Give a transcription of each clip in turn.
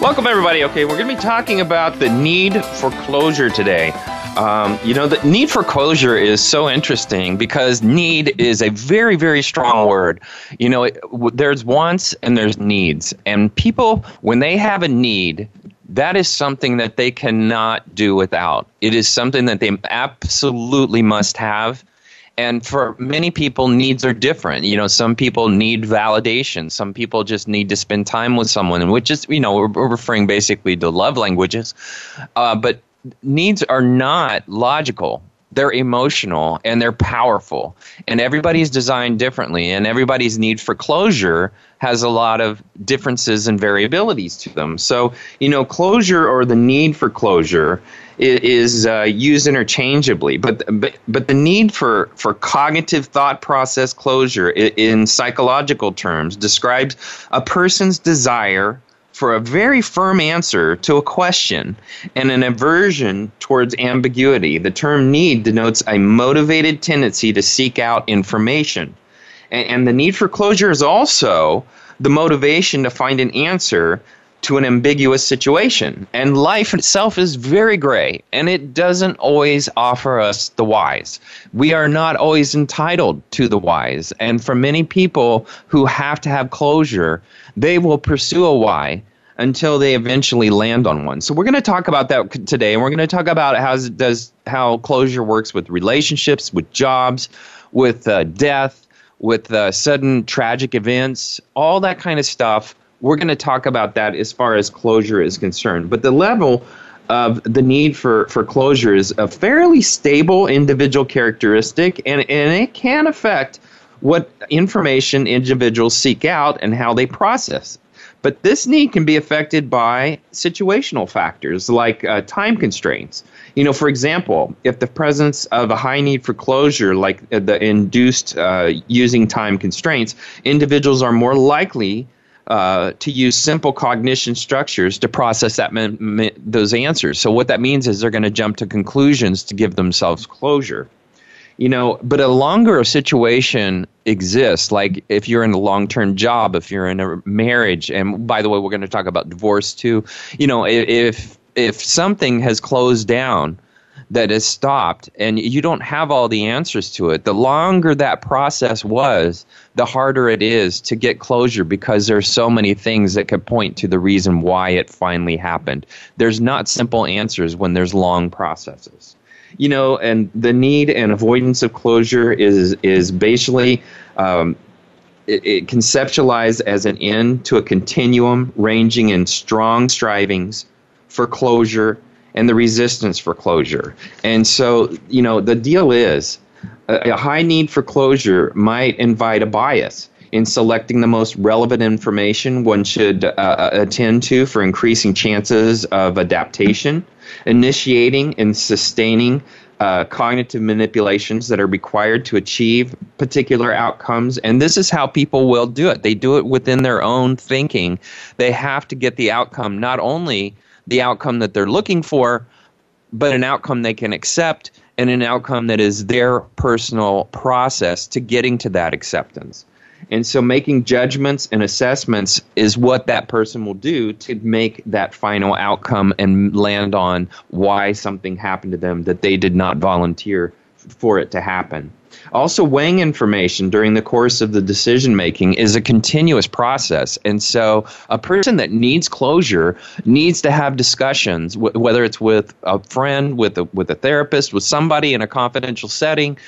Welcome, everybody. Okay, we're going to be talking about the need for closure today. Um, you know, the need for closure is so interesting because need is a very, very strong word. You know, it, w- there's wants and there's needs. And people, when they have a need, that is something that they cannot do without. It is something that they absolutely must have and for many people needs are different. You know some people need validation. Some people just need to spend time with someone which is you know we're, referring basically to love languages. Uh, but needs are not logical. They're emotional and they're powerful. And everybody's designed differently and everybody's need for closure has a lot of differences and variabilities to them. So you know closure or the need for closure is uh, used interchangeably, but, but but the need for for cognitive thought process closure in, psychological terms describes a person's desire for a very firm answer to a question and an aversion towards ambiguity. The term need denotes a motivated tendency to seek out information. And, and the need for closure is also the motivation to find an answer to an ambiguous situation. And life itself is very gray, and it doesn't always offer us the whys. We are not always entitled to the whys. And for many people who have to have closure, they will pursue a why until they eventually land on one. So we're going to talk about that today, and we're going to talk about how does how closure works with relationships, with jobs, with uh, death, with uh, sudden tragic events, all that kind of stuff we're going to talk about that as far as closure is concerned. But the level of the need for, for closure is a fairly stable individual characteristic, and, and it can affect what information individuals seek out and how they process. But this need can be affected by situational factors like uh, time constraints. You know, for example, if the presence of a high need for closure, like uh, the induced uh, using time constraints, individuals are more likely uh, to use simple cognition structures to process that those answers. So what that means is they're going to jump to conclusions to give themselves closure. You know, but a longer a situation exists. Like if you're in a long-term job, if you're in a marriage, and by the way, we're going to talk about divorce too. You know, if if something has closed down that is stopped and you don't have all the answers to it. The longer that process was the harder it is to get closure because there's so many things that could point to the reason why it finally happened. There's not simple answers when there's long processes. You know and the need and avoidance of closure is is basically um, it, it conceptualized as an end to a continuum ranging in strong strivings for closure and the resistance for closure. And so, you know, the deal is a, a high need for closure might invite a bias in selecting the most relevant information one should uh, uh, attend to for increasing chances of adaptation, initiating and sustaining uh, cognitive manipulations that are required to achieve particular outcomes. And this is how people will do it. They do it within their own thinking. They have to get the outcome not only the outcome that they're looking for, but an outcome they can accept and an outcome that is their personal process to getting to that acceptance. And so making judgments and assessments is what that person will do to make that final outcome and land on why something happened to them that they did not volunteer for it to happen. Also, weighing information during the course of the decision making is a continuous process. And so, a person that needs closure needs to have discussions, whether it's with a friend, with a, with a therapist, with somebody in a confidential setting.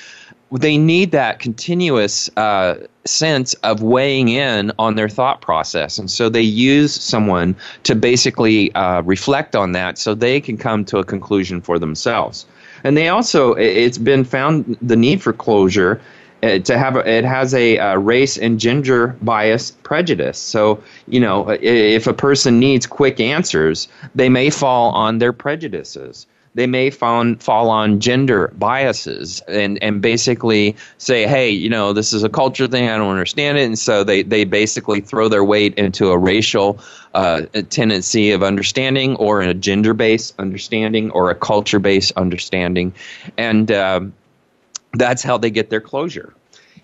They need that continuous uh, sense of weighing in on their thought process. And so they use someone to basically uh, reflect on that so they can come to a conclusion for themselves. And they also, it's been found the need for closure uh, to have a, it has a uh, race and gender bias prejudice. So you know, if a person needs quick answers, they may fall on their prejudices they may fall, fall on gender biases and, and basically say, hey, you know, this is a culture thing, I don't understand it. And so they, they basically throw their weight into a racial uh, a tendency of understanding or a gender based understanding or a culture based understanding. And um, that's how they get their closure.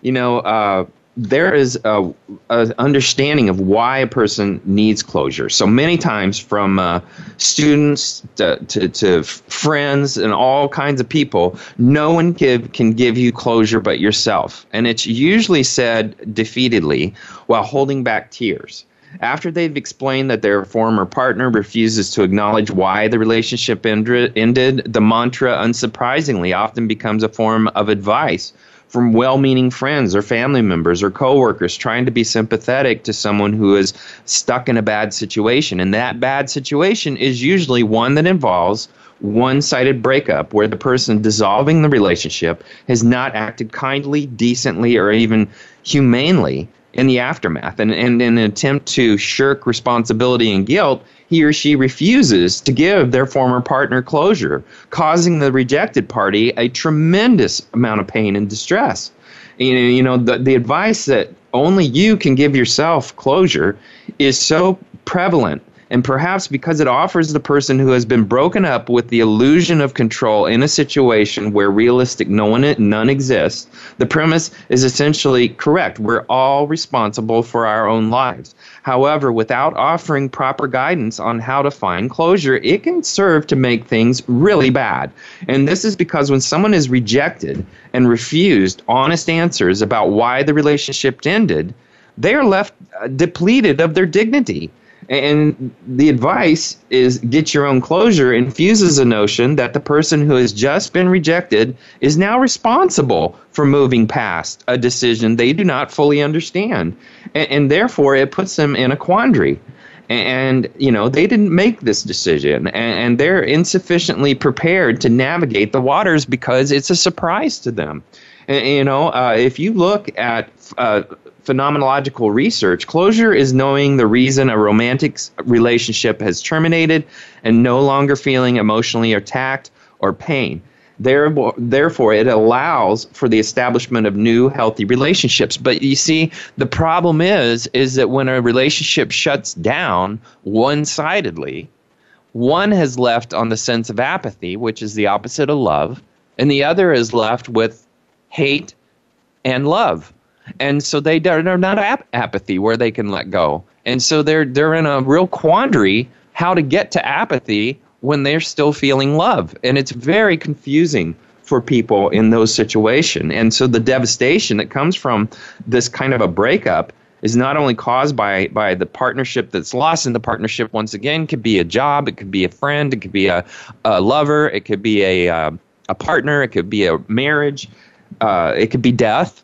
You know, uh, there is a, a, understanding of why a person needs closure. So many times, from uh, students to, to, to, friends and all kinds of people, no one give, can give you closure but yourself. And it's usually said defeatedly while holding back tears. After they've explained that their former partner refuses to acknowledge why the relationship ended, the mantra, unsurprisingly, often becomes a form of advice from well meaning friends or family members or coworkers trying to be sympathetic to someone who is stuck in a bad situation. And that bad situation is usually one that involves one sided breakup where the person dissolving the relationship has not acted kindly, decently, or even humanely in the aftermath. And, and in an attempt to shirk responsibility and guilt, he or she refuses to give their former partner closure, causing the rejected party a tremendous amount of pain and distress. You know, the, the advice that only you can give yourself closure is so prevalent and perhaps because it offers the person who has been broken up with the illusion of control in a situation where realistic no one, none exists, the premise is essentially correct. We're all responsible for our own lives. However, without offering proper guidance on how to find closure, it can serve to make things really bad. And this is because when someone is rejected and refused honest answers about why the relationship ended, they are left uh, depleted of their dignity. And the advice is get your own closure infuses a notion that the person who has just been rejected is now responsible for moving past a decision they do not fully understand. And, and therefore, it puts them in a quandary. And, you know, they didn't make this decision, and, and they're insufficiently prepared to navigate the waters because it's a surprise to them. You know, uh, if you look at uh, phenomenological research, closure is knowing the reason a romantic relationship has terminated and no longer feeling emotionally attacked or pain. Therefore, therefore, it allows for the establishment of new healthy relationships. But you see, the problem is, is that when a relationship shuts down one-sidedly, one has left on the sense of apathy, which is the opposite of love, and the other is left with hate and love and so they they're not ap- apathy where they can let go, and so they're they're in a real quandary how to get to apathy when they're still feeling love, and it's very confusing for people in those situations. And so the devastation that comes from this kind of a breakup is not only caused by by the partnership that's lost and the partnership once again could be a job it could be a friend it could be a, a lover it could be a uh, a partner it could be a marriage uh, it could be death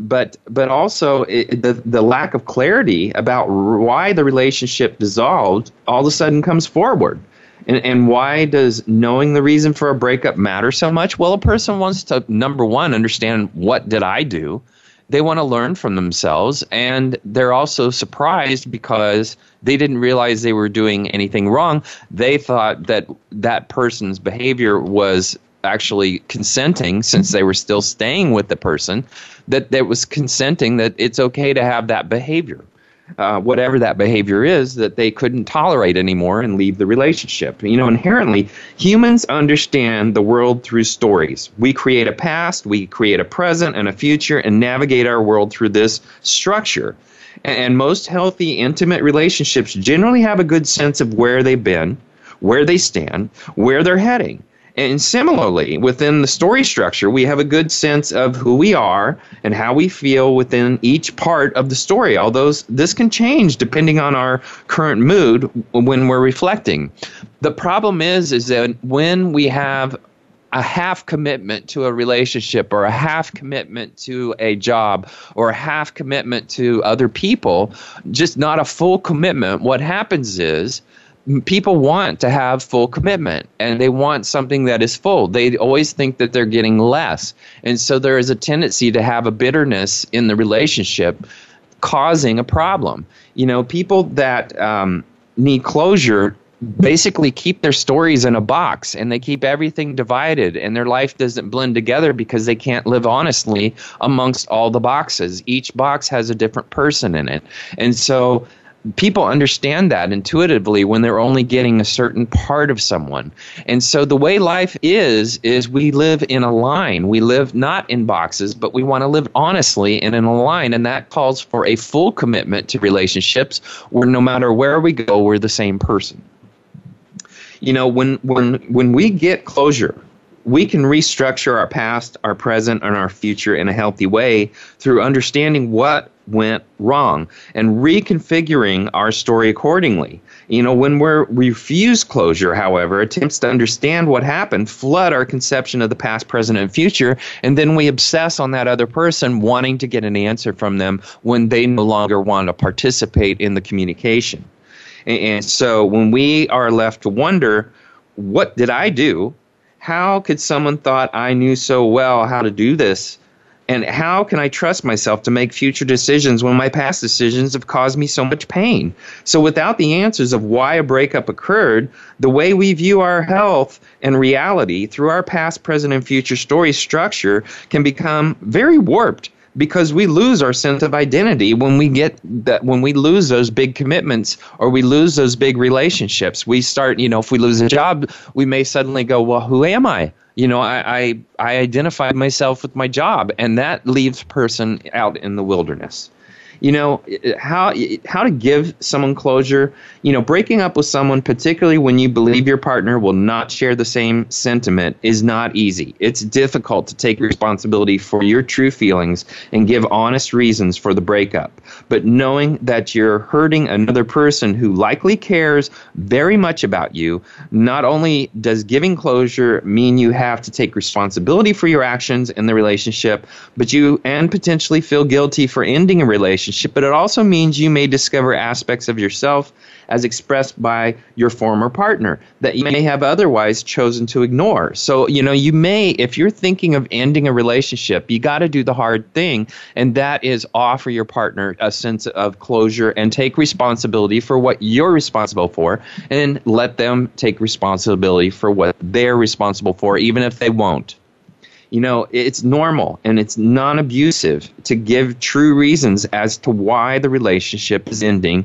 but but also it, the the lack of clarity about why the relationship dissolved all of a sudden comes forward. And, and why does knowing the reason for a breakup matter so much? Well, a person wants to number one understand what did I do. They want to learn from themselves, and they're also surprised because they didn't realize they were doing anything wrong. They thought that that person's behavior was actually consenting since they were still staying with the person that that was consenting that it's okay to have that behavior. Uh, whatever that behavior is that they couldn't tolerate anymore and leave the relationship. You know inherently humans understand the world through stories. We create a past we create a present and a future and navigate our world through this structure. And most healthy intimate relationships generally have a good sense of where they've been where they stand where they're heading and similarly, within the story structure, we have a good sense of who we are and how we feel within each part of the story. Although this can change depending on our current mood when we're reflecting. The problem is, is that when we have a half commitment to a relationship or a half commitment to a job or a half commitment to other people, just not a full commitment, what happens is people want to have full commitment and they want something that is full. They always think that they're getting less. And so there is a tendency to have a bitterness in the relationship causing a problem. You know, people that um, need closure basically keep their stories in a box and they keep everything divided and their life doesn't blend together because they can't live honestly amongst all the boxes. Each box has a different person in it. And so people understand that intuitively when they're only getting a certain part of someone. And so the way life is is we live in a line. We live not in boxes, but we want to live honestly and in a line and that calls for a full commitment to relationships where no matter where we go, we're the same person. You know, when when when we get closure, we can restructure our past, our present, and our future in a healthy way through understanding what went wrong and reconfiguring our story accordingly. You know, when we're refuse closure, however, attempts to understand what happened flood our conception of the past, present, and future, and then we obsess on that other person wanting to get an answer from them when they no longer want to participate in the communication. And, and so when we are left to wonder, what did I do? How could someone thought I knew so well how to do this? And how can I trust myself to make future decisions when my past decisions have caused me so much pain? So, without the answers of why a breakup occurred, the way we view our health and reality through our past, present, and future story structure can become very warped because we lose our sense of identity when we get that when we lose those big commitments or we lose those big relationships we start you know if we lose a job we may suddenly go well who am i you know, I, I, I identified myself with my job, and that leaves person out in the wilderness you know how how to give someone closure. You know breaking up with someone particularly when you believe your partner will not share the same sentiment is not easy. It's difficult to take responsibility for your true feelings and give honest reasons for the breakup. But knowing that you're hurting another person who likely cares very much about you not only does giving closure mean you have to take responsibility for your actions in the relationship but you and potentially feel guilty for ending a relationship relationship, but it also means you may discover aspects of yourself as expressed by your former partner that you may have otherwise chosen to ignore. So, you know, you may, if you're thinking of ending a relationship, you got to do the hard thing, and that is offer your partner a sense of closure and take responsibility for what you're responsible for, and let them take responsibility for what they're responsible for, even if they won't you know, it's normal and it's non abusive to give true reasons as to why the relationship is ending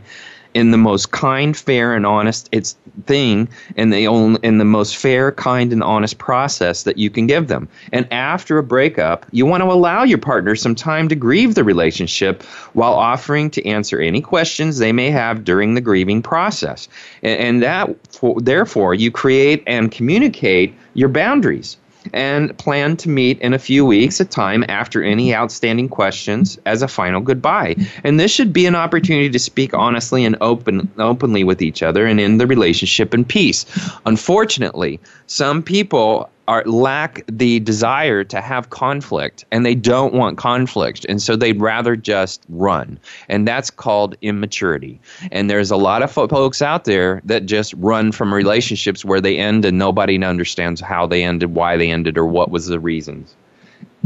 in the most kind, fair, and honest it's thing, and the only, in the most fair, kind, and honest process that you can give them. And after a breakup, you want to allow your partner some time to grieve the relationship while offering to answer any questions they may have during the grieving process. And, and that, for, therefore, you create and communicate your boundaries and plan to meet in a few weeks at time after any outstanding questions as a final goodbye. And this should be an opportunity to speak honestly and open openly with each other and in the relationship in peace. Unfortunately, some people are lack the desire to have conflict and they don't want conflict and so they'd rather just run and that's called immaturity. And there's a lot of folks out there that just run from relationships where they end and nobody understands how they ended why they ended or what was the reasons.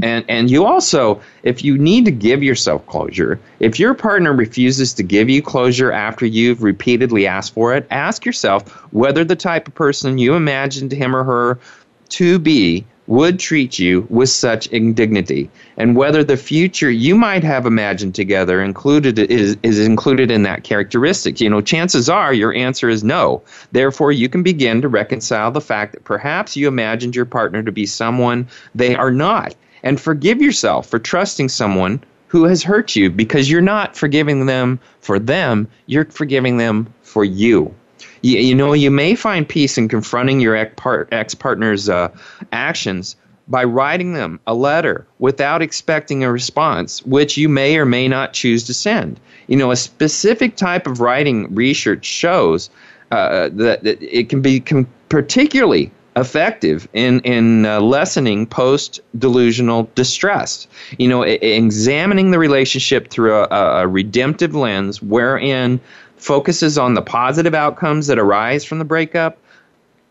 And and you also if you need to give yourself closure if your partner refuses to give you closure after you've repeatedly asked for it ask yourself whether the type of person you imagined him or her to be would treat you with such indignity and whether the future you might have imagined together included is, is included in that characteristic. You know chances are your answer is no. Therefore you can begin to reconcile the fact that perhaps you imagined your partner to be someone they are not. And forgive yourself for trusting someone who has hurt you because you're not forgiving them for them you're forgiving them for you you, you know, you may find peace in confronting your ex partner's uh, actions by writing them a letter without expecting a response, which you may or may not choose to send. You know, a specific type of writing research shows uh, that, that, it can be com- particularly effective in in uh, lessening post delusional distress. You know, I- examining the relationship through a, a redemptive lens, wherein focuses on the positive outcomes that arise from the breakup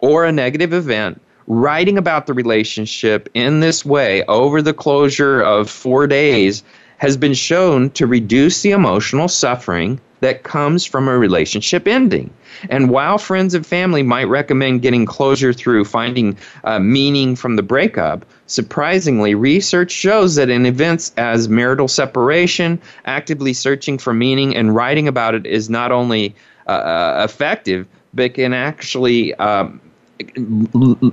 or a negative event, writing about the relationship in this way over the closure of four days has been shown to reduce the emotional suffering that comes from a relationship ending. And while friends and family might recommend getting closure through finding uh, meaning from the breakup, surprisingly, research shows that in events as marital separation, actively searching for meaning and writing about it is not only uh, uh effective, but can actually um,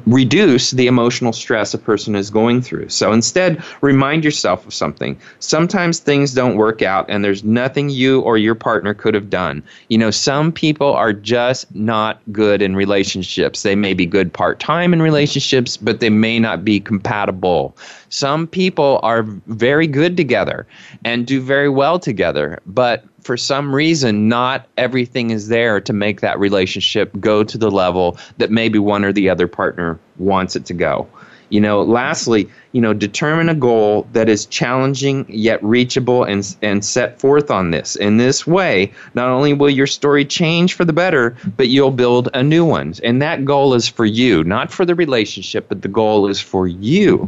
reduce the emotional stress a person is going through. So instead, remind yourself of something. Sometimes things don't work out and there's nothing you or your partner could have done. You know, some people are just not good in relationships. They may be good part time in relationships, but they may not be compatible. Some people are very good together and do very well together, but for some reason, not everything is there to make that relationship go to the level that maybe one or the other partner wants it to go. You know, lastly, you know, determine a goal that is challenging yet reachable and, and set forth on this. In this way, not only will your story change for the better, but you'll build a new one. And that goal is for you, not for the relationship, but the goal is for you.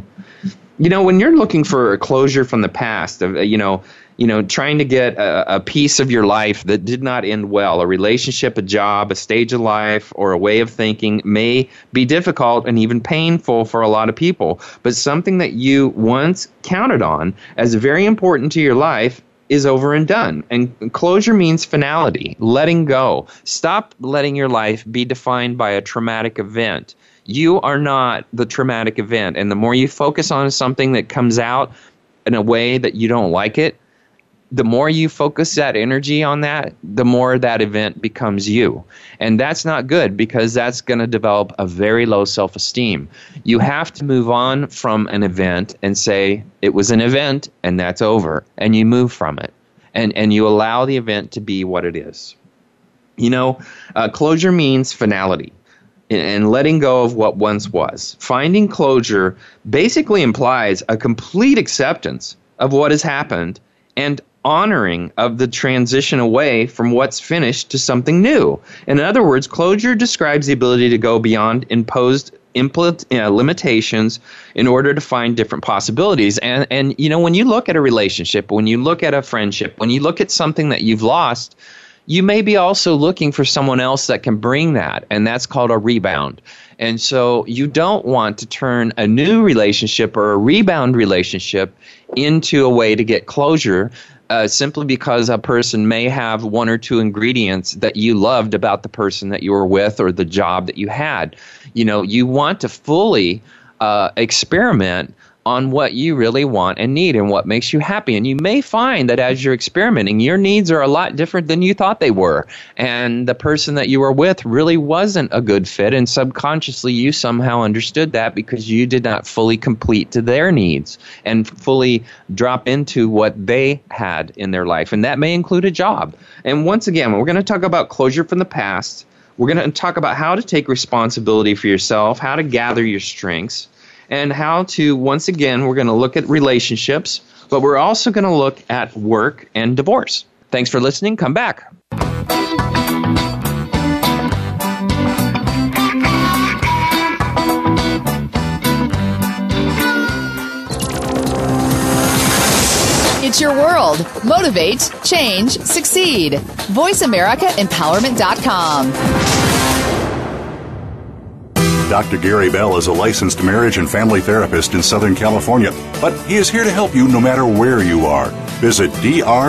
You know, when you're looking for a closure from the past, you know, you know, trying to get a, a, piece of your life that did not end well, a relationship, a job, a stage of life, or a way of thinking may be difficult and even painful for a lot of people. But something that you once counted on as very important to your life is over and done. And closure means finality, letting go. Stop letting your life be defined by a traumatic event. You are not the traumatic event. And the more you focus on something that comes out in a way that you don't like it, the more you focus that energy on that, the more that event becomes you. And that's not good because that's going to develop a very low self esteem. You have to move on from an event and say, it was an event and that's over. And you move from it. And, and you allow the event to be what it is. You know, uh, closure means finality and letting go of what once was. Finding closure basically implies a complete acceptance of what has happened and honoring of the transition away from what's finished to something new. In other words, closure describes the ability to go beyond imposed impl- uh, limitations in order to find different possibilities. And and you know, when you look at a relationship, when you look at a friendship, when you look at something that you've lost, you may be also looking for someone else that can bring that, and that's called a rebound. And so you don't want to turn a new relationship or a rebound relationship into a way to get closure uh, simply because a person may have one or two ingredients that you loved about the person that you were with or the job that you had. You know, you want to fully uh, experiment on what you really want and need and what makes you happy. And you may find that as you're experimenting, your needs are a lot different than you thought they were. And the person that you were with really wasn't a good fit. And subconsciously, you somehow understood that because you did not fully complete to their needs and fully drop into what they had in their life. And that may include a job. And once again, we're going to talk about closure from the past. We're going to talk about how to take responsibility for yourself, how to gather your strengths and how to, once again, we're going to look at relationships, but we're also going to look at work and divorce. Thanks for listening. Come back. It's your world. Motivate, change, succeed. VoiceAmericaEmpowerment.com. Dr. Gary Bell is a licensed marriage and family therapist in Southern California, but he is here to help you no matter where you are. Visit drgbmft.com.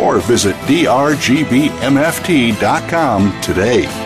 or visit drgbmft.com today.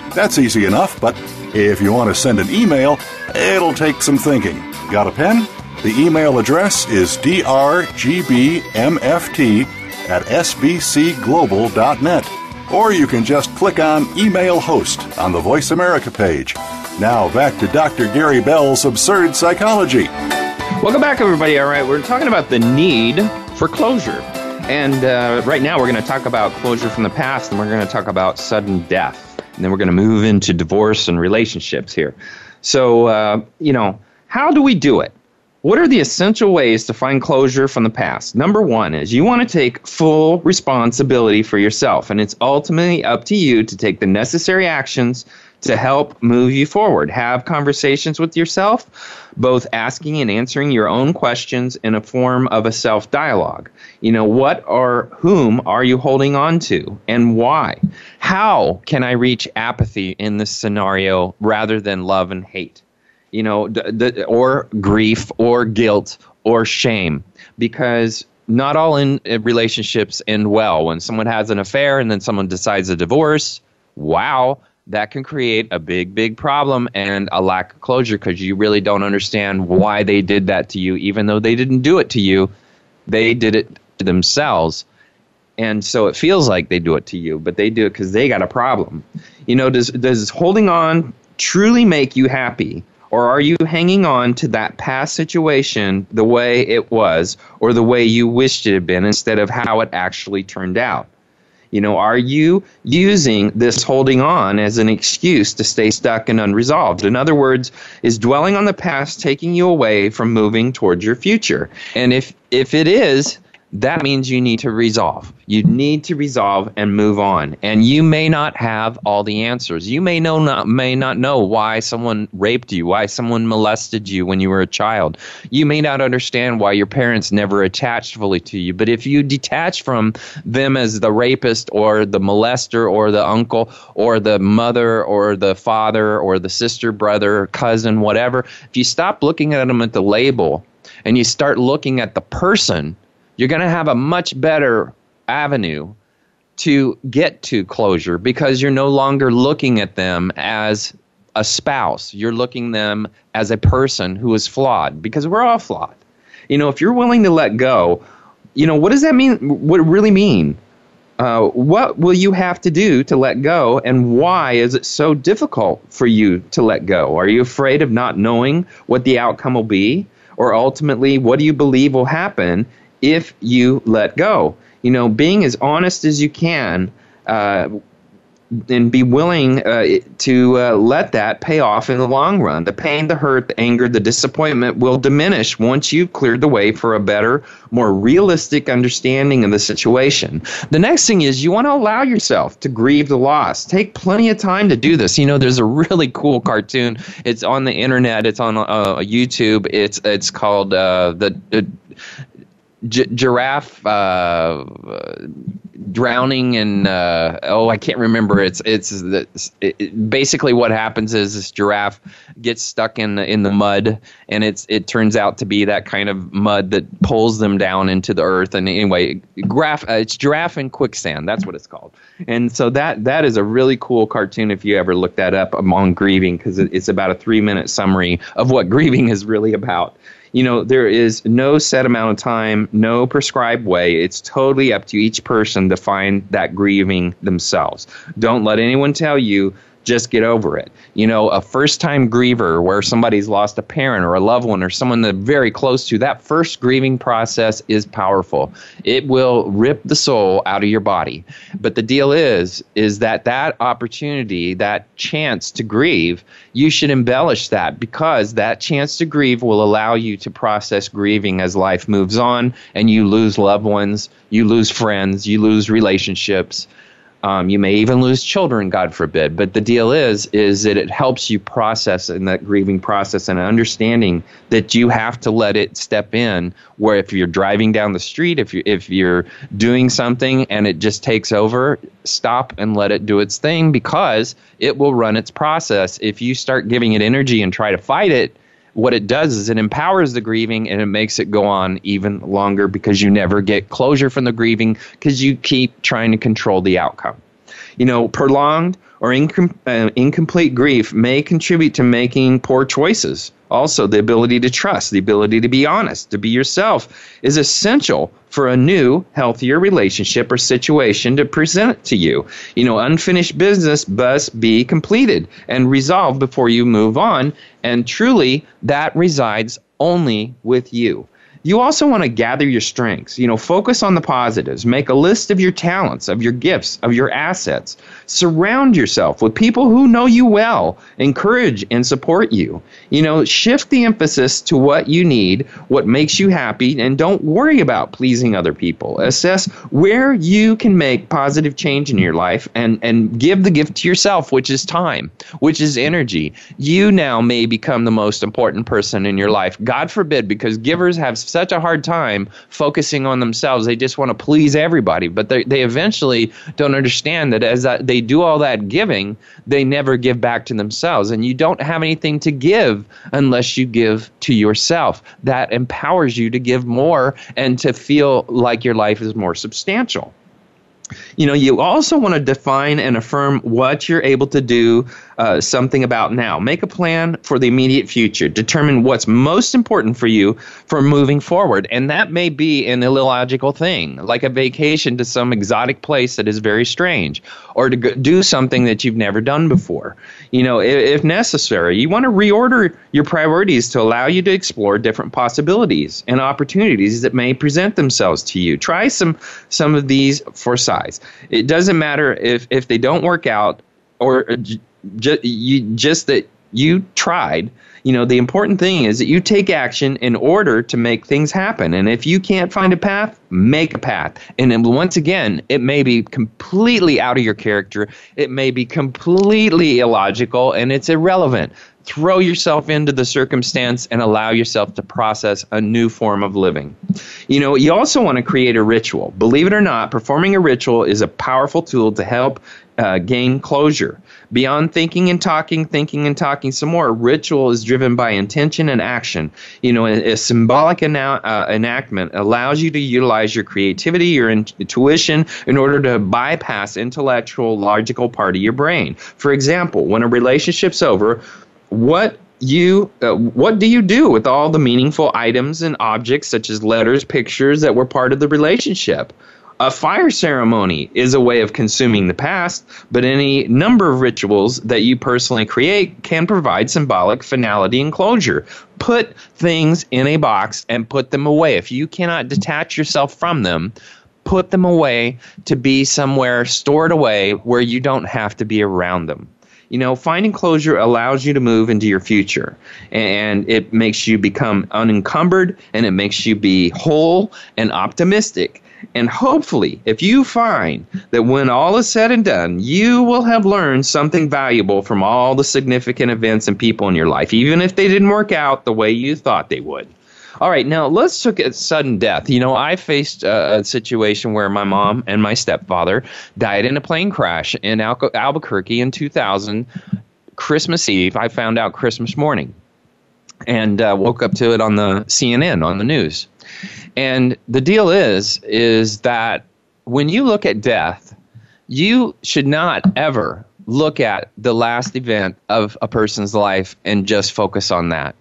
That's easy enough, but if you want to send an email, it'll take some thinking. Got a pen? The email address is drgbmft at sbcglobal.net. Or you can just click on Email Host on the Voice America page. Now back to Dr. Gary Bell's Absurd Psychology. Welcome back, everybody. All right, we're talking about the need for closure. And uh, right now, we're going to talk about closure from the past, and we're going to talk about sudden death and then we're going to move into divorce and relationships here. So, uh, you know, how do we do it? What are the essential ways to find closure from the past? Number one is you want to take full responsibility for yourself, and it's ultimately up to you to take the necessary actions to help move you forward. Have conversations with yourself, both asking and answering your own questions in a form of a self dialogue. You know, what or whom are you holding on to and why? How can I reach apathy in this scenario rather than love and hate? You know, d- d- or grief or guilt or shame because not all in uh, relationships end well. When someone has an affair and then someone decides a divorce, wow, that can create a big, big problem and a lack of closure because you really don't understand why they did that to you, even though they didn't do it to you. They did it to themselves. And so it feels like they do it to you, but they do it because they got a problem. You know, does, does holding on truly make you happy? Or are you hanging on to that past situation the way it was or the way you wished it had been instead of how it actually turned out? You know, are you using this holding on as an excuse to stay stuck and unresolved? In other words, is dwelling on the past taking you away from moving towards your future? And if if it is, that means you need to resolve. You need to resolve and move on. And you may not have all the answers. You may know not may not know why someone raped you, why someone molested you when you were a child. You may not understand why your parents never attached fully to you. But if you detach from them as the rapist or the molester or the uncle or the mother or the father or the sister, brother, cousin, whatever, if you stop looking at them at the label and you start looking at the person you're going to have a much better avenue to get to closure because you're no longer looking at them as a spouse. You're looking them as a person who is flawed because we're all flawed. You know, if you're willing to let go, you know, what does that mean? What it really mean? Uh, what will you have to do to let go, and why is it so difficult for you to let go? Are you afraid of not knowing what the outcome will be? Or ultimately, what do you believe will happen if you let go. You know, being as honest as you can uh, and be willing uh, to uh, let that pay off in the long run. The pain, the hurt, the anger, the disappointment will diminish once you've cleared the way for a better, more realistic understanding of the situation. The next thing is you want to allow yourself to grieve the loss. Take plenty of time to do this. You know, there's a really cool cartoon. It's on the internet. It's on uh, YouTube. It's it's called uh, the Giraffe uh, drowning and uh, oh I can't remember. It's it's it, it, basically what happens is this giraffe gets stuck in the, in the mud and it's it turns out to be that kind of mud that pulls them down into the earth. And anyway graph uh, it's giraffe and quicksand. That's what it's called. And so that that is a really cool cartoon if you ever look that up among grieving because it's about a three minute summary of what grieving is really about You know, there is no set amount of time, no prescribed way. It's totally up to each person to find that grieving themselves. Don't let anyone tell you just get over it. You know, a first time griever where somebody's lost a parent or a loved one or someone they're very close to, that first grieving process is powerful. It will rip the soul out of your body. But the deal is, is that that opportunity, that chance to grieve, you should embellish that because that chance to grieve will allow you to process grieving as life moves on and you lose loved ones, you lose friends, you lose relationships. Um, you may even lose children, God forbid. But the deal is, is that it helps you process in that grieving process and understanding that you have to let it step in. Where if you're driving down the street, if you if you're doing something and it just takes over, stop and let it do its thing because it will run its process. If you start giving it energy and try to fight it, what it does is it empowers the grieving and it makes it go on even longer because you never get closure from the grieving because you keep trying to control the outcome. You know, prolonged or incom- uh, incomplete grief may contribute to making poor choices. Also, the ability to trust, the ability to be honest, to be yourself is essential for a new, healthier relationship or situation to present to you. You know, unfinished business must be completed and resolved before you move on. And truly, that resides only with you. You also want to gather your strengths. You know, focus on the positives. Make a list of your talents, of your gifts, of your assets. Surround yourself with people who know you well, encourage and support you. You know, shift the emphasis to what you need, what makes you happy, and don't worry about pleasing other people. Assess where you can make positive change in your life and, and give the gift to yourself, which is time, which is energy. You now may become the most important person in your life. God forbid, because givers have such a hard time focusing on themselves. They just want to please everybody, but they, they eventually don't understand that as they do all that giving, they never give back to themselves. And you don't have anything to give unless you give to yourself. That empowers you to give more and to feel like your life is more substantial you know you also want to define and affirm what you're able to do uh, something about now. Make a plan for the immediate future. Determine what's most important for you for moving forward. And that may be an illogical thing like a vacation to some exotic place that is very strange or to do something that you've never done before. You know if, if necessary you want to reorder your priorities to allow you to explore different possibilities and opportunities that may present themselves to you. Try some some of these for size. It doesn't matter if if they don't work out or just you just that you tried you know the important thing is that you take action in order to make things happen and if you can't find a path make a path and then once again it may be completely out of your character it may be completely illogical and it's irrelevant throw yourself into the circumstance and allow yourself to process a new form of living. You know, you also want to create a ritual. Believe it or not, performing a ritual is a powerful tool to help uh, gain closure. Beyond thinking and talking, thinking and talking some more, ritual is driven by intention and action. You know, a, a symbolic uh, enactment allows you to utilize your creativity, your intuition, in order to bypass intellectual, logical part of your brain. For example, when a relationship's over, what you uh, what do you do with all the meaningful items and objects such as letters pictures that were part of the relationship a fire ceremony is a way of consuming the past, but any number of rituals that you personally create can provide symbolic finality and closure. Put things in a box and put them away. If you cannot detach yourself from them, put them away to be somewhere stored away where you don't have to be around them. You know, finding closure allows you to move into your future and it makes you become unencumbered and it makes you be whole and optimistic. And hopefully, if you find that when all is said and done, you will have learned something valuable from all the significant events and people in your life, even if they didn't work out the way you thought they would. All right, now let's look at sudden death. You know, I faced a, a situation where my mom and my stepfather died in a plane crash in Al- Albuquerque in 2000, Christmas Eve. I found out Christmas morning and uh, woke up to it on the CNN on the news. And the deal is is that when you look at death, you should not ever look at the last event of a person's life and just focus on that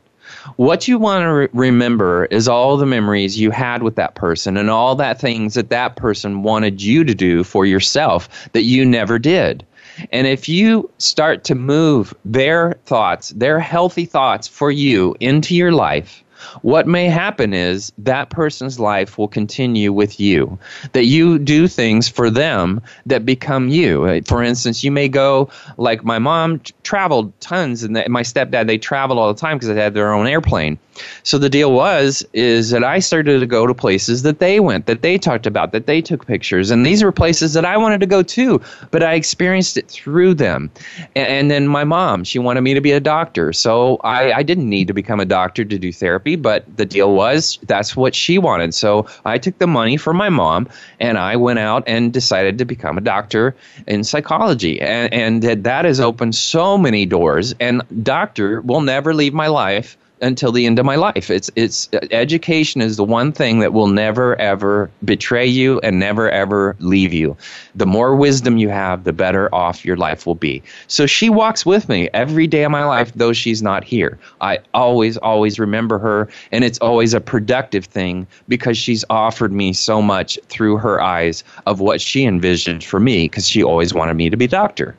What you want to re- remember is all the memories you had with that person and all that things that that person wanted you to do for yourself that you never did. And if you start to move their thoughts, their healthy thoughts for you into your life, what may happen is that person's life will continue with you. That you do things for them that become you. For instance, you may go, like my mom traveled tons, and my stepdad, they traveled all the time because they had their own airplane. So the deal was is that I started to go to places that they went, that they talked about, that they took pictures, and these were places that I wanted to go too, but I experienced it through them. And, and then my mom, she wanted me to be a doctor, so I, I didn't need to become a doctor to do therapy, but the deal was that's what she wanted. So I took the money from my mom and I went out and decided to become a doctor in psychology, and, and that has opened so many doors. And doctor will never leave my life until the end of my life. It's it's education is the one thing that will never ever betray you and never ever leave you. The more wisdom you have, the better off your life will be. So she walks with me every day of my life though she's not here. I always always remember her and it's always a productive thing because she's offered me so much through her eyes of what she envisioned for me because she always wanted me to be a doctor.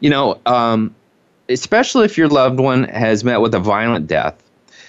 You know, um, especially if your loved one has met with a violent death,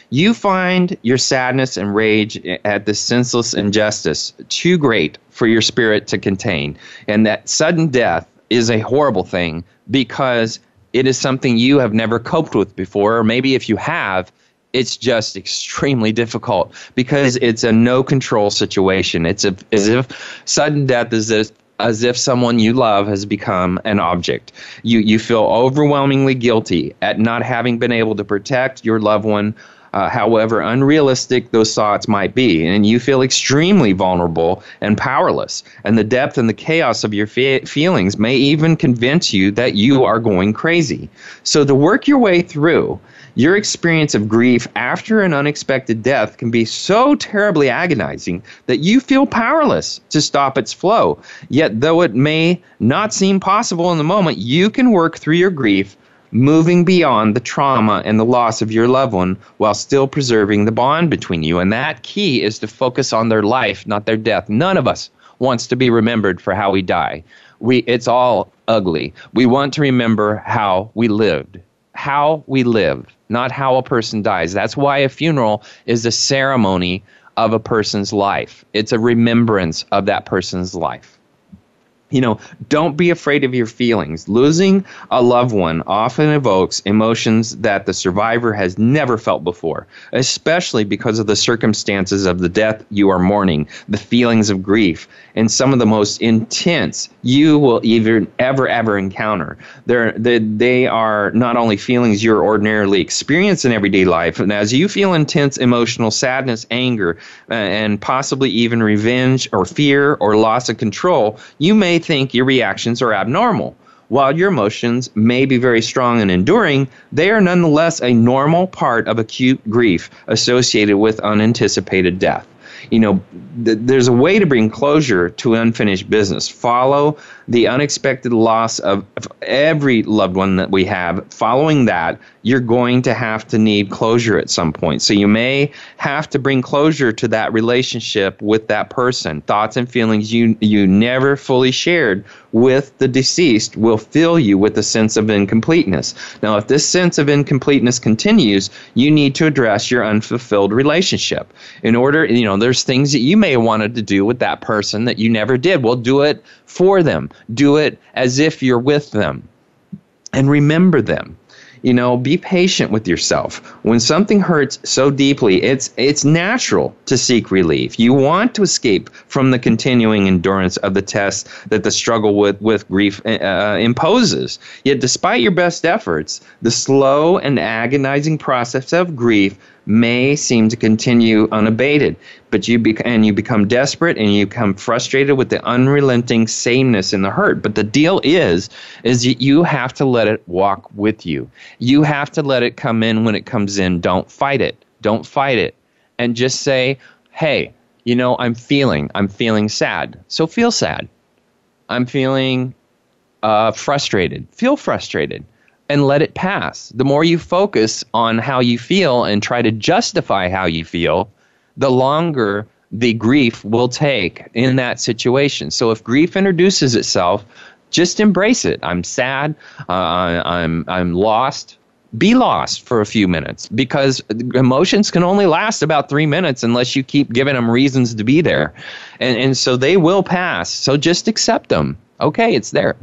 you find your sadness and rage at this senseless injustice too great for your spirit to contain. And that sudden death is a horrible thing because it is something you have never coped with before, or maybe if you have, it's just extremely difficult because it's a no control situation. It's a, as if sudden death is this as if someone you love has become an object. You, you feel overwhelmingly guilty at not having been able to protect your loved one, uh, however unrealistic those thoughts might be. And you feel extremely vulnerable and powerless. And the depth and the chaos of your fe- feelings may even convince you that you are going crazy. So, to work your way through, your experience of grief after an unexpected death can be so terribly agonizing that you feel powerless to stop its flow. Yet, though it may not seem possible in the moment, you can work through your grief, moving beyond the trauma and the loss of your loved one while still preserving the bond between you. And that key is to focus on their life, not their death. None of us wants to be remembered for how we die. We, it's all ugly. We want to remember how we lived how we live, not how a person dies. That's why a funeral is a ceremony of a person's life, it's a remembrance of that person's life you know, don't be afraid of your feelings. Losing a loved one often evokes emotions that the survivor has never felt before, especially because of the circumstances of the death you are mourning, the feelings of grief, and some of the most intense you will even ever ever encounter. They're, they, they are not only feelings you're ordinarily experience in everyday life, and as you feel intense emotional sadness, anger, uh, and possibly even revenge or fear or loss of control, you may think your reactions are abnormal. While your emotions may be very strong and enduring, they are nonetheless a normal part of acute grief associated with unanticipated death you know, th- there's a way to bring closure to unfinished business. Follow the unexpected loss of, every loved one that we have. Following that, you're going to have to need closure at some point. So you may have to bring closure to that relationship with that person. Thoughts and feelings you you never fully shared with the deceased will fill you with a sense of incompleteness. Now, if this sense of incompleteness continues, you need to address your unfulfilled relationship. In order, you know, there's things that you may have wanted to do with that person that you never did. Well, do it for them. Do it as if you're with them. And remember them. You know be patient with yourself. When something hurts so deeply it's it's natural to seek relief. You want to escape from the continuing endurance of the test that the struggle with with grief uh, uh, imposes. Yet despite your best efforts the slow and agonizing process of grief may seem to continue unabated but you and you become desperate and you become frustrated with the unrelenting sameness in the hurt. But the deal is is you have to let it walk with you. You have to let it come in when it comes in. Don't fight it. Don't fight it. And just say hey you know i'm feeling i'm feeling sad. So feel sad. I'm feeling uh, frustrated. Feel frustrated and let it pass. The more you focus on how you feel and try to justify how you feel, the longer the grief will take in that situation. So if grief introduces itself, just embrace it. I'm sad. Uh, I'm I'm lost. Be lost for a few minutes because emotions can only last about three minutes unless you keep giving them reasons to be there, and and so they will pass. So just accept them. Okay, it's there.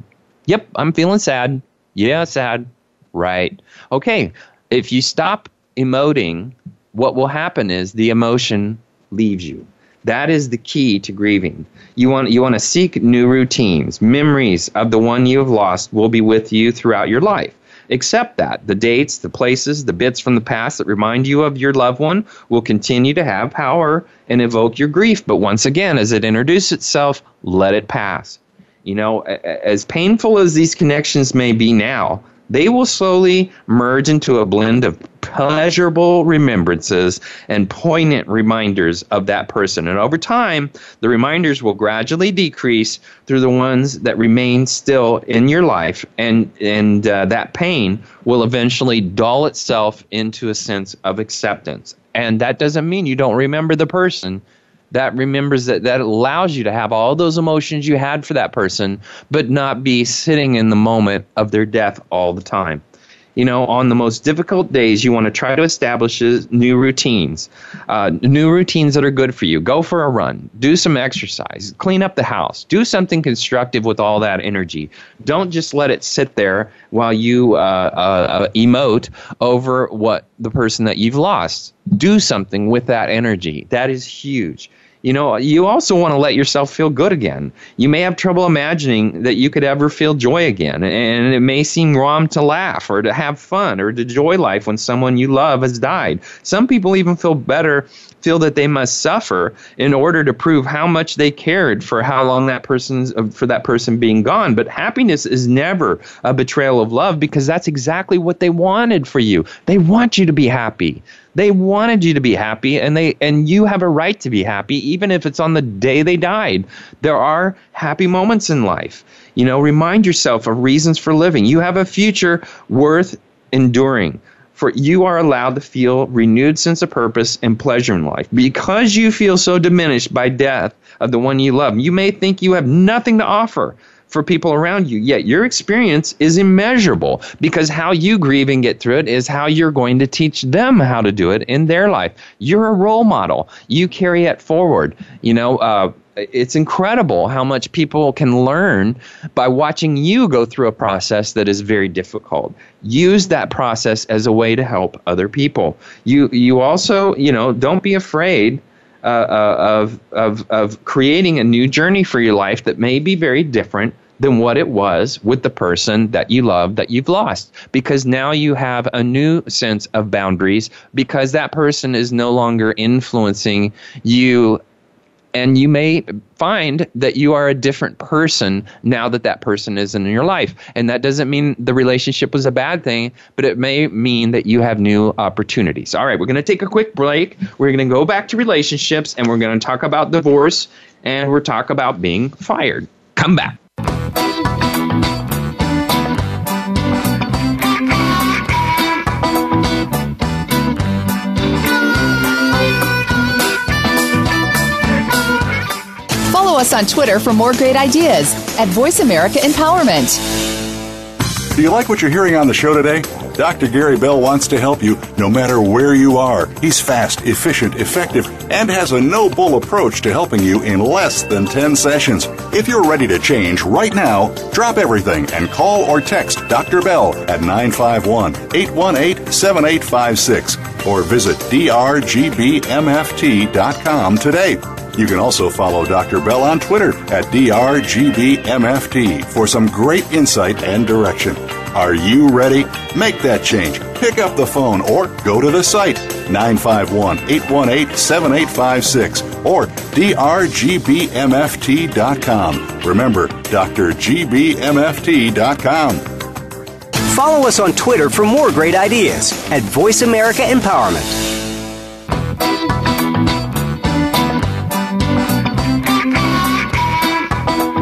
Yep, I'm feeling sad. Yeah, sad. Right. Okay. If you stop emoting, what will happen is the emotion leaves you. That is the key to grieving. You want you want to seek new routines. Memories of the one you have lost will be with you throughout your life. Accept that. The dates, the places, the bits from the past that remind you of your loved one will continue to have power and evoke your grief. But once again, as it introduces itself, let it pass. You know, as painful as these connections may be now, they will slowly merge into a blend of pleasurable remembrances and poignant reminders of that person. And over time, the reminders will gradually decrease through the ones that remain still in your life, and and uh, that pain will eventually dull itself into a sense of acceptance. And that doesn't mean you don't remember the person that remembers that that allows you to have all those emotions you had for that person but not be sitting in the moment of their death all the time. You know on the most difficult days you want to try to establish new routines uh, new routines that are good for you. Go for a run. Do some exercise. Clean up the house. Do something constructive with all that energy. Don't just let it sit there while you uh, uh, emote over what the person that you've lost. Do something with that energy. That is huge you know, you also want to let yourself feel good again. You may have trouble imagining that you could ever feel joy again, and it may seem wrong to laugh or to have fun or to enjoy life when someone you love has died. Some people even feel better feel that they must suffer in order to prove how much they cared for how long that person's uh, for that person being gone but happiness is never a betrayal of love because that's exactly what they wanted for you they want you to be happy they wanted you to be happy and they and you have a right to be happy even if it's on the day they died. There are happy moments in life. You know, remind yourself of reasons for living. You have a future worth enduring. For you are allowed to feel renewed sense of purpose and pleasure in life. Because you feel so diminished by death of the one you love, you may think you have nothing to offer for people around you. Yet your experience is immeasurable because how you grieve and get through it is how you're going to teach them how to do it in their life. You're a role model. You carry it forward. You know, uh, it's incredible how much people can learn by watching you go through a process that is very difficult. Use that process as a way to help other people. You you also, you know, don't be afraid uh, uh, of, of, of creating a new journey for your life that may be very different than what it was with the person that you love that you've lost. Because now you have a new sense of boundaries because that person is no longer influencing you. And you may find that you are a different person now that that person is in your life. And that doesn't mean the relationship was a bad thing but it may mean that you have new opportunities. All right we're going to take a quick break. We're going to go back to relationships and we're going to talk about divorce and we're talk about being fired. Come back us on Twitter for more great ideas at Voice America Empowerment. Do you like what you're hearing on the show today? Dr. Gary Bell wants to help you no matter where you are. He's fast, efficient, effective, and has a no bull approach to helping you in less than 10 sessions. If you're ready to change right now, drop everything and call or text Dr. Bell at 951 818 7856 or visit drgbmft.com today. You can also follow Dr. Bell on Twitter at DRGBMFT for some great insight and direction. Are you ready? Make that change. Pick up the phone or go to the site 951 818 7856 or drgbmft.com. Remember, drgbmft.com. Follow us on Twitter for more great ideas at Voice America Empowerment.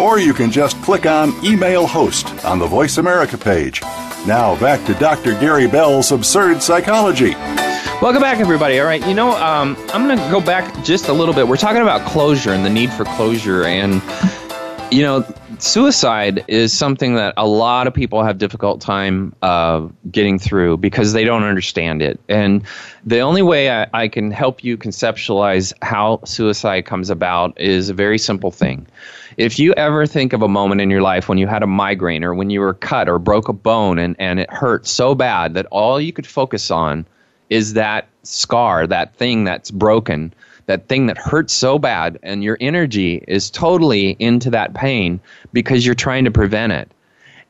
Or you can just click on Email Host on the Voice America page. Now back to Dr. Gary Bell's Absurd Psychology. Welcome back, everybody. All right, you know, um, I'm going to go back just a little bit. We're talking about closure and the need for closure. And, you know, suicide is something that a lot of people have difficult time uh, getting through because they don't understand it. And the only way I, I, can help you conceptualize how suicide comes about is a very simple thing. If you ever think of a moment in your life when you had a migraine or when you were cut or broke a bone and, and it hurt so bad that all you could focus on is that scar that thing that's broken that thing that hurts so bad, and your energy is totally into that pain because you're trying to prevent it.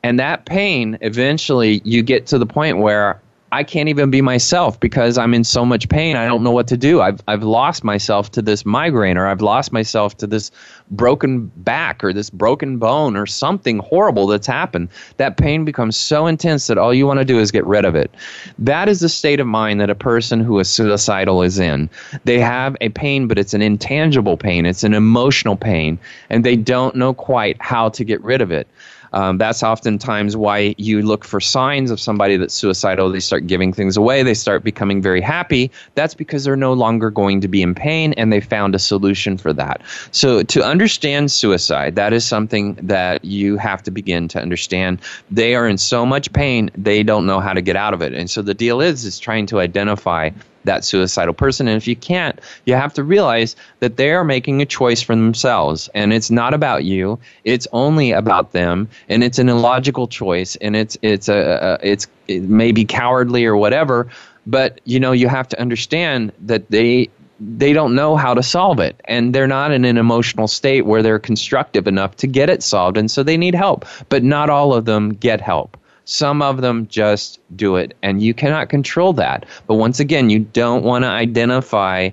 And that pain, eventually, you get to the point where I can't even be myself because I'm in so much pain. I don't know what to do. I've I've lost myself to this migraine or I've lost myself to this broken back or this broken bone or something horrible that's happened. That pain becomes so intense that all you want to do is get rid of it. That is the state of mind that a person who is suicidal is in. They have a pain, but it's an intangible pain. It's an emotional pain, and they don't know quite how to get rid of it. Um, that's oftentimes why you look for signs of somebody that's suicidal. They start giving things away. They start becoming very happy. That's because they're no longer going to be in pain and they found a solution for that. So, to understand suicide, that is something that you have to begin to understand. They are in so much pain, they don't know how to get out of it. And so, the deal is, is trying to identify that suicidal person. And if you can't, you have to realize that they are making a choice for themselves. And it's not about you. It's only about them. And it's an illogical choice. And it's it's a, a it's it may be cowardly or whatever. But you know you have to understand that they they don't know how to solve it and they're not in an emotional state where they're constructive enough to get it solved and so they need help but not all of them get help some of them just do it, and you cannot control that. But once again, you don't want to identify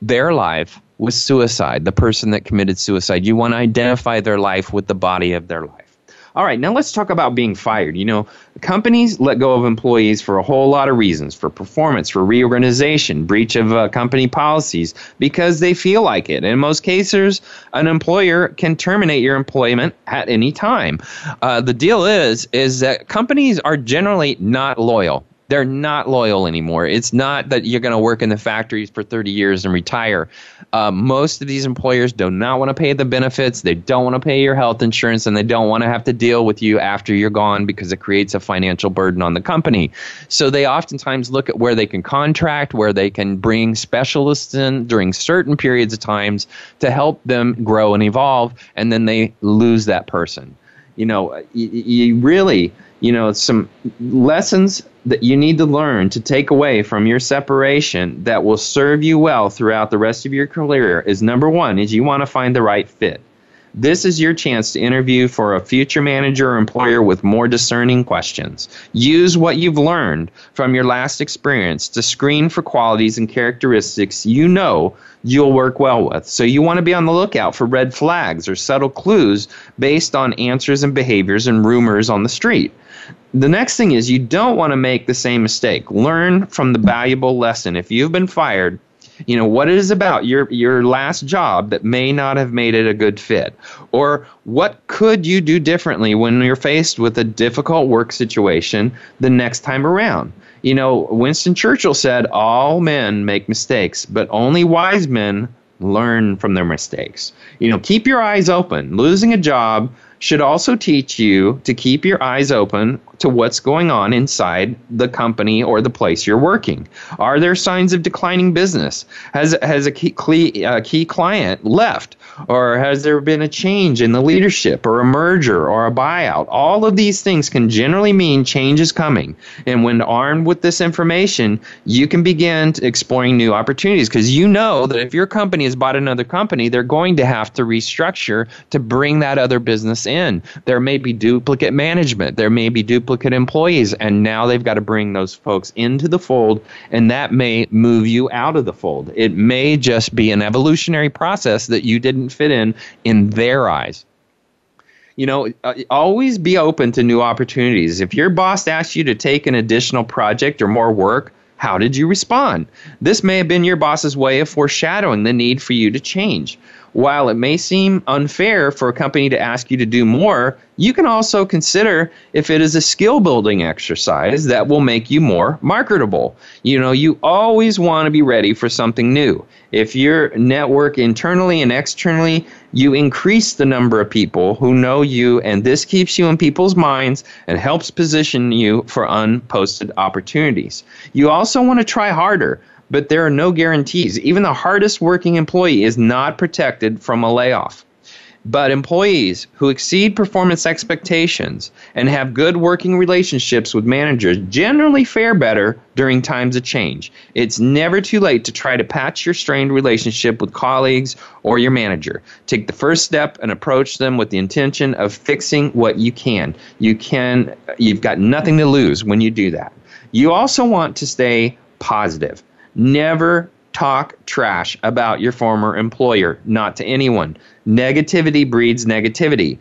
their life with suicide, the person that committed suicide. You want to identify their life with the body of their life. All right, now let's talk about being fired. You know, companies let go of employees for a whole lot of reasons for performance, for reorganization, breach of uh, company policies, because they feel like it. In most cases, an employer can terminate your employment at any time. Uh, the deal is, is that companies are generally not loyal they're not loyal anymore. It's not that you're going to work in the factories for 30 years and retire. Uh, most of these employers do not want to pay the benefits. They don't want to pay your health insurance, and they don't want to have to deal with you after you're gone because it creates a financial burden on the company. So they oftentimes look at where they can contract, where they can bring specialists in during certain periods of times to help them grow and evolve, and then they lose that person. You know, you, you really you know, some lessons that you need to learn to take away from your separation that will serve you well throughout the rest of your career is number one is you want to find the right fit. This is your chance to interview for a future manager or employer with more discerning questions. Use what you've learned from your last experience to screen for qualities and characteristics you know you'll work well with. So you want to be on the lookout for red flags or subtle clues based on answers and behaviors and rumors on the street. The next thing is you don't want to make the same mistake. Learn from the valuable lesson. If you've been fired, you know what it is about your your last job that may not have made it a good fit or what could you do differently when you're faced with a difficult work situation the next time around you know winston churchill said all men make mistakes but only wise men learn from their mistakes you know keep your eyes open losing a job should also teach you to keep your eyes open to what's going on inside the company or the place you're working. Are there signs of declining business? Has has a key, uh, key client left? Or has there been a change in the leadership or a merger or a buyout? All of these things can generally mean change is coming. And when armed with this information, you can begin exploring new opportunities because you know that if your company has bought another company, they're going to have to restructure to bring that other business in. There may be duplicate management, there may be duplicate employees, and now they've got to bring those folks into the fold, and that may move you out of the fold. It may just be an evolutionary process that you didn't fit in in their eyes you know, uh, always be open to new opportunities. If your boss asks you to take an additional project or more work, how did you respond? This may have been your boss's way of foreshadowing the need for you to change. While it may seem unfair for a company to ask you to do more, you can also consider if it is a skill building exercise that will make you more marketable. You know, you always want to be ready for something new. If your network internally and externally, you increase the number of people who know you, and this keeps you in people's minds and helps position you for unposted opportunities. You also want to try harder but there are no guarantees. Even the hardest working employee is not protected from a layoff. But employees who exceed performance expectations and have good working relationships with managers generally fare better during times of change. It's never too late to try to patch your strained relationship with colleagues or your manager. Take the first step and approach them with the intention of fixing what you can. You can you've got nothing to lose when you do that. You also want to stay positive. Never talk trash about your former employer, not to anyone. Negativity breeds negativity.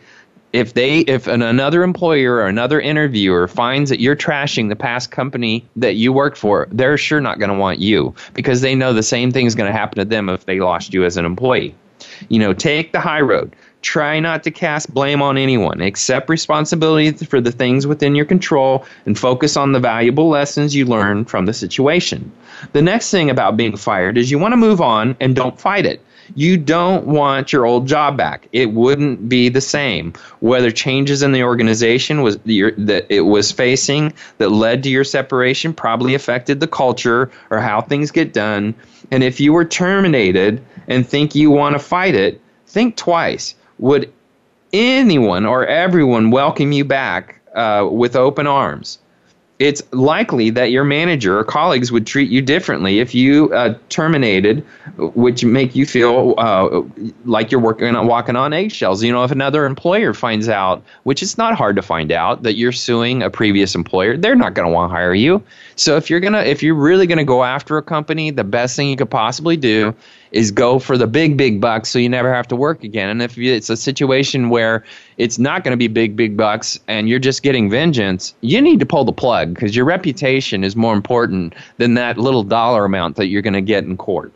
If they if an, another employer or another interviewer finds that you're trashing the past company that you worked for, they're sure not going to want you because they know the same thing is going to happen to them if they lost you as an employee. You know, take the high road. Try not to cast blame on anyone. Accept responsibility for the things within your control and focus on the valuable lessons you learn from the situation. The next thing about being fired is you want to move on and don't fight it. You don't want your old job back. It wouldn't be the same. Whether changes in the organization was that it was facing that led to your separation probably affected the culture or how things get done. And if you were terminated and think you want to fight it, think twice would anyone or everyone welcome you back uh, with open arms? It's likely that your manager or colleagues would treat you differently if you uh, terminated, which make you feel uh, like you're working on, walking on eggshells. You know, if another employer finds out, which is not hard to find out, that you're suing a previous employer, they're not going to want to hire you. So if you're gonna, if you're really going to go after a company, the best thing you could possibly do is go for the big, big bucks so you never have to work again. And if it's a situation where it's not going to be big, big bucks and you're just getting vengeance, you need to pull the plug because your reputation is more important than that little dollar amount that you're going to get in court.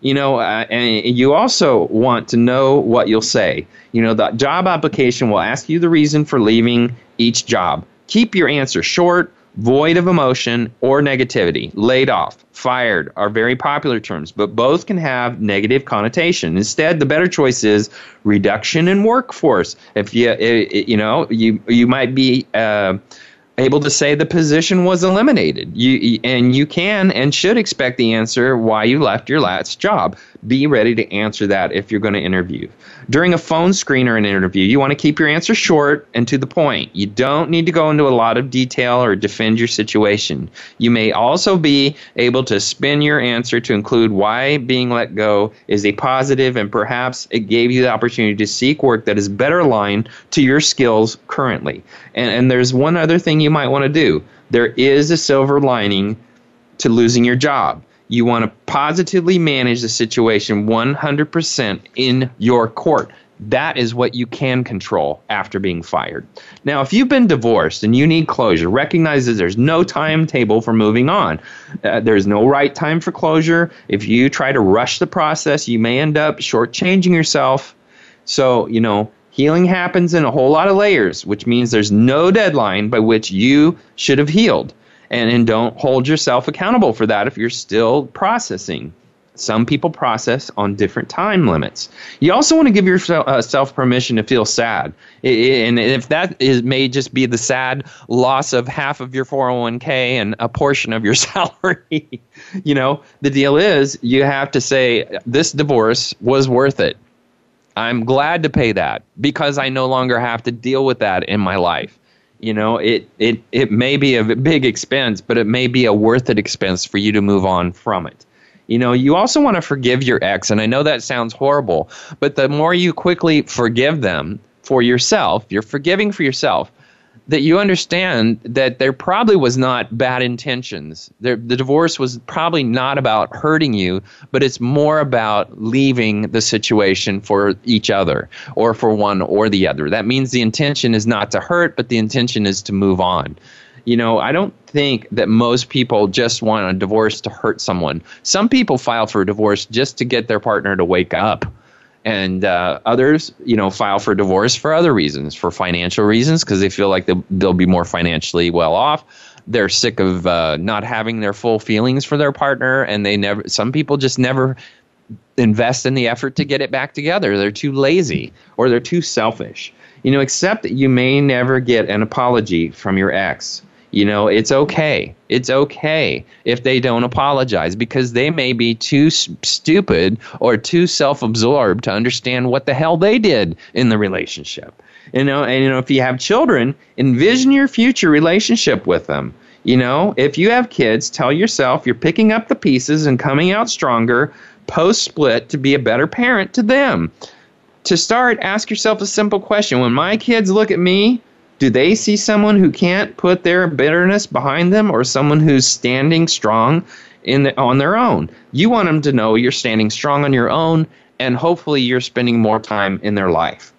You know, uh, and you also want to know what you'll say. You know, the job application will ask you the reason for leaving each job. Keep your answer short, void of emotion or negativity, laid off, fired are very popular terms, but both can have negative connotation. Instead, the better choice is reduction in workforce. If you you know you you might be uh, able to say the position was eliminated. You and you can and should expect the answer why you left your last job. Be ready to answer that if you're going to interview. During a phone screen or an interview, you want to keep your answer short and to the point. You don't need to go into a lot of detail or defend your situation. You may also be able to spin your answer to include why being let go is a positive and perhaps it gave you the opportunity to seek work that is better aligned to your skills currently. And, and there's one other thing you might want to do there is a silver lining to losing your job. You want to positively manage the situation 100% in your court. That is what you can control after being fired. Now, if you've been divorced and you need closure, recognize that there's no timetable for moving on. Uh, there's no right time for closure. If you try to rush the process, you may end up shortchanging yourself. So, you know, healing happens in a whole lot of layers, which means there's no deadline by which you should have healed and, and don't hold yourself accountable for that if you're still processing. Some people process on different time limits. You also want to give yourself uh, permission to feel sad. and if that is, may just be the sad loss of half of your 401k and a portion of your salary, you know, the deal is you have to say, this divorce was worth it. I'm glad to pay that because I no longer have to deal with that in my life. You know, it, it, it may be a big expense, but it may be a worth it expense for you to move on from it. You know, you also want to forgive your ex, and I know that sounds horrible, but the more you quickly forgive them for yourself, you're forgiving for yourself, that you understand that there probably was not bad intentions. There, the divorce was probably not about hurting you, but it's more about leaving the situation for each other or for one or the other. That means the intention is not to hurt, but the intention is to move on. You know, I don't think that most people just want a divorce to hurt someone. Some people file for a divorce just to get their partner to wake up and uh, others you know file for divorce for other reasons for financial reasons because they feel like they'll, they'll be more financially well off. They're sick of uh, not having their full feelings for their partner and they never some people just never invest in the effort to get it back together. They're too lazy or they're too selfish. You know except that you may never get an apology from your ex you know, it's okay. It's okay if they don't apologize because they may be too stupid or too self absorbed to understand what the hell they did in the relationship. You know, and you know, if you have children, envision your future relationship with them. You know, if you have kids, tell yourself you're picking up the pieces and coming out stronger post split to be a better parent to them. To start, ask yourself a simple question When my kids look at me, do they see someone who can't put their bitterness behind them or someone who's standing strong in the, on their own? You want them to know you're standing strong on your own and hopefully you're spending more time in their life.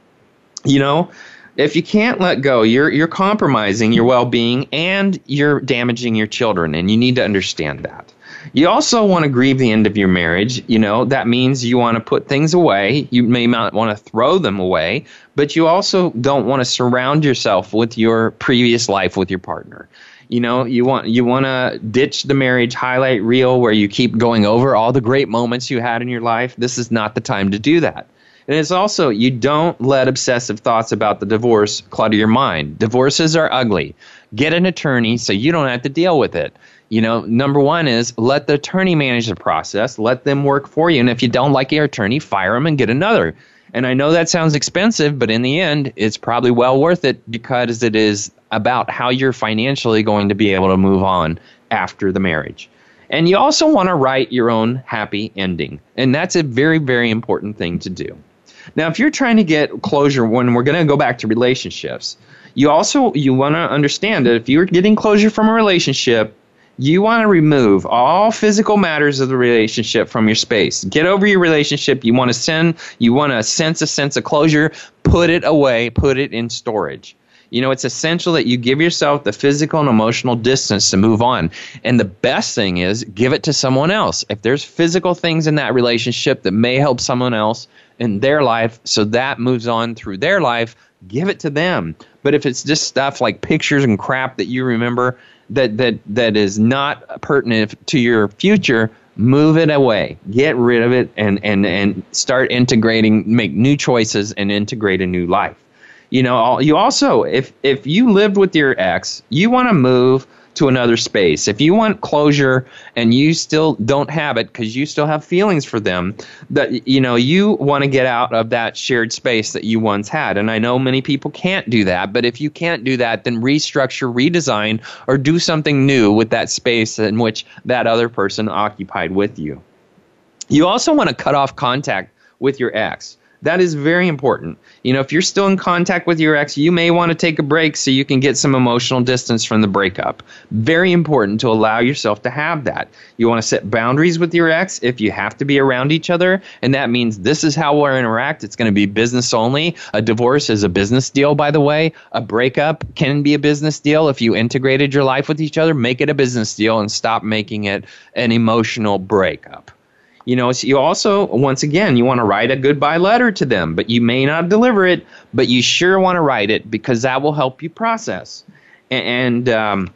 You know, if you can't let go, you're you're compromising your well-being and you're damaging your children and you need to understand that. You also want to grieve the end of your marriage. You know, that means you want to put things away. You may not want to throw them away, but you also don't want to surround yourself with your previous life with your partner. You know, you want you want to ditch the marriage highlight reel where you keep going over all the great moments you had in your life. This is not the time to do that. And it's also, you don't let obsessive thoughts about the divorce clutter your mind. Divorces are ugly. Get an attorney so you don't have to deal with it you know, number one is let the attorney manage the process, let them work for you. And if you don't like your attorney, fire them and get another. And I know that sounds expensive, but in the end, it's probably well worth it because it is about how you're financially going to be able to move on after the marriage. And you also want to write your own happy ending. And that's a very, very important thing to do. Now, if you're trying to get closure when we're going to go back to relationships, you also you want to understand that if you're getting closure from a relationship, you want to remove all physical matters of the relationship from your space. Get over your relationship. You want to send, you want to sense a sense of closure, put it away, put it in storage. You know, it's essential that you give yourself the physical and emotional distance to move on. And the best thing is give it to someone else. If there's physical things in that relationship that may help someone else in their life, so that moves on through their life, give it to them. But if it's just stuff like pictures and crap that you remember, that that that is not pertinent to your future move it away. Get rid of it and and and start integrating make new choices and integrate a new life. You know you also if if you lived with your ex you want to move to another space. If you want closure and you still don't have it because you still have feelings for them, that you know you want to get out of that shared space that you once had. And I know many people can't do that, but if you can't do that, then restructure, redesign, or do something new with that space in which that other person occupied with you. You also want to cut off contact with your ex. That is very important. You know, if you're still in contact with your ex, you may want to take a break so you can get some emotional distance from the breakup. Very important to allow yourself to have that. You want to set boundaries with your ex if you have to be around each other, and that means this is how we'll interact. It's going to be business only. A divorce is a business deal, by the way. A breakup can be a business deal if you integrated your life with each other. Make it a business deal and stop making it an emotional breakup. You know, so you also, once again, you want to write a goodbye letter to them, but you may not deliver it, but you sure want to write it because that will help you process. And um,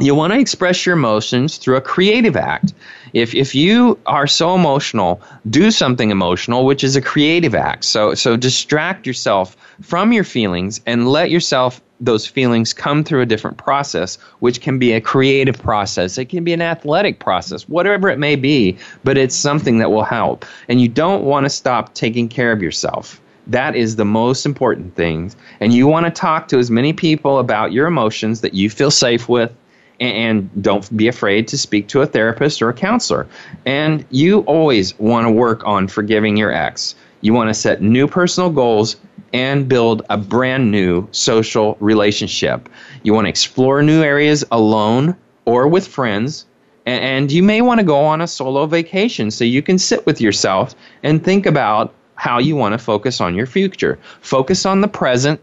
you want to express your emotions through a creative act. If, if you are so emotional, do something emotional, which is a creative act. So, so distract yourself from your feelings and let yourself those feelings come through a different process, which can be a creative process. It can be an athletic process, whatever it may be, but it's something that will help. And you don't want to stop taking care of yourself. That is the most important thing. And you want to talk to as many people about your emotions that you feel safe with. And don't be afraid to speak to a therapist or a counselor. And you always want to work on forgiving your ex You want to set new personal goals and build a brand new social relationship. You want to explore new areas alone or with friends. And you may want to go on a solo vacation so you can sit with yourself and think about how you want to focus on your future. Focus on the present,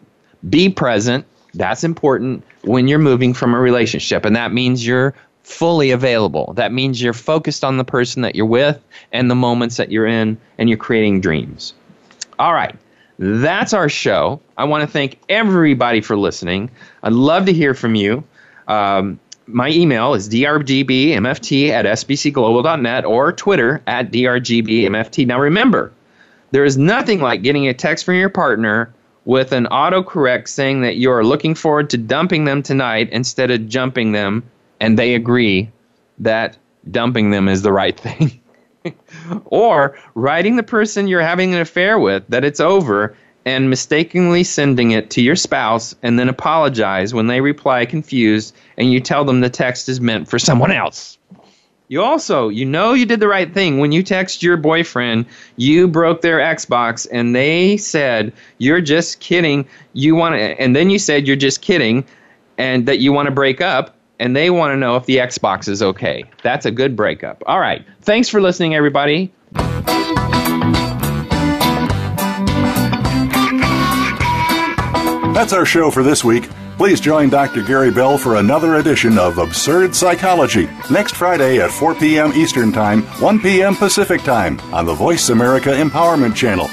be present. That's important when you're moving from a relationship. And that means you're fully available. That means you're focused on the person that you're with and the moments that you're in, and you're creating dreams. All right. That's our show. I want to thank everybody for listening. I'd love to hear from you. Um, my email is drgbmft at sbcglobal.net or Twitter at drgbmft. Now remember, there is nothing like getting a text from your partner with an autocorrect saying that you're looking forward to dumping them tonight instead of jumping them and they agree that dumping them is the right thing. or writing the person you're having an affair with that it's over and mistakenly sending it to your spouse and then apologize when they reply confused and you tell them the text is meant for someone else. You also, you know you did the right thing when you text your boyfriend, you broke their Xbox and they said you're just kidding. You want to and then you said you're just kidding and that you want to break up and they want to know if the Xbox is okay. That's a good breakup. All right. Thanks for listening, everybody. That's our show for this week. Please join Dr. Gary Bell for another edition of Absurd Psychology next Friday at 4 p.m. Eastern Time, 1 p.m. Pacific Time on the Voice America Empowerment Channel.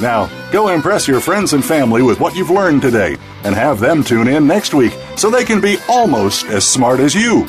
Now, go impress your friends and family with what you've learned today and have them tune in next week so they can be almost as smart as you.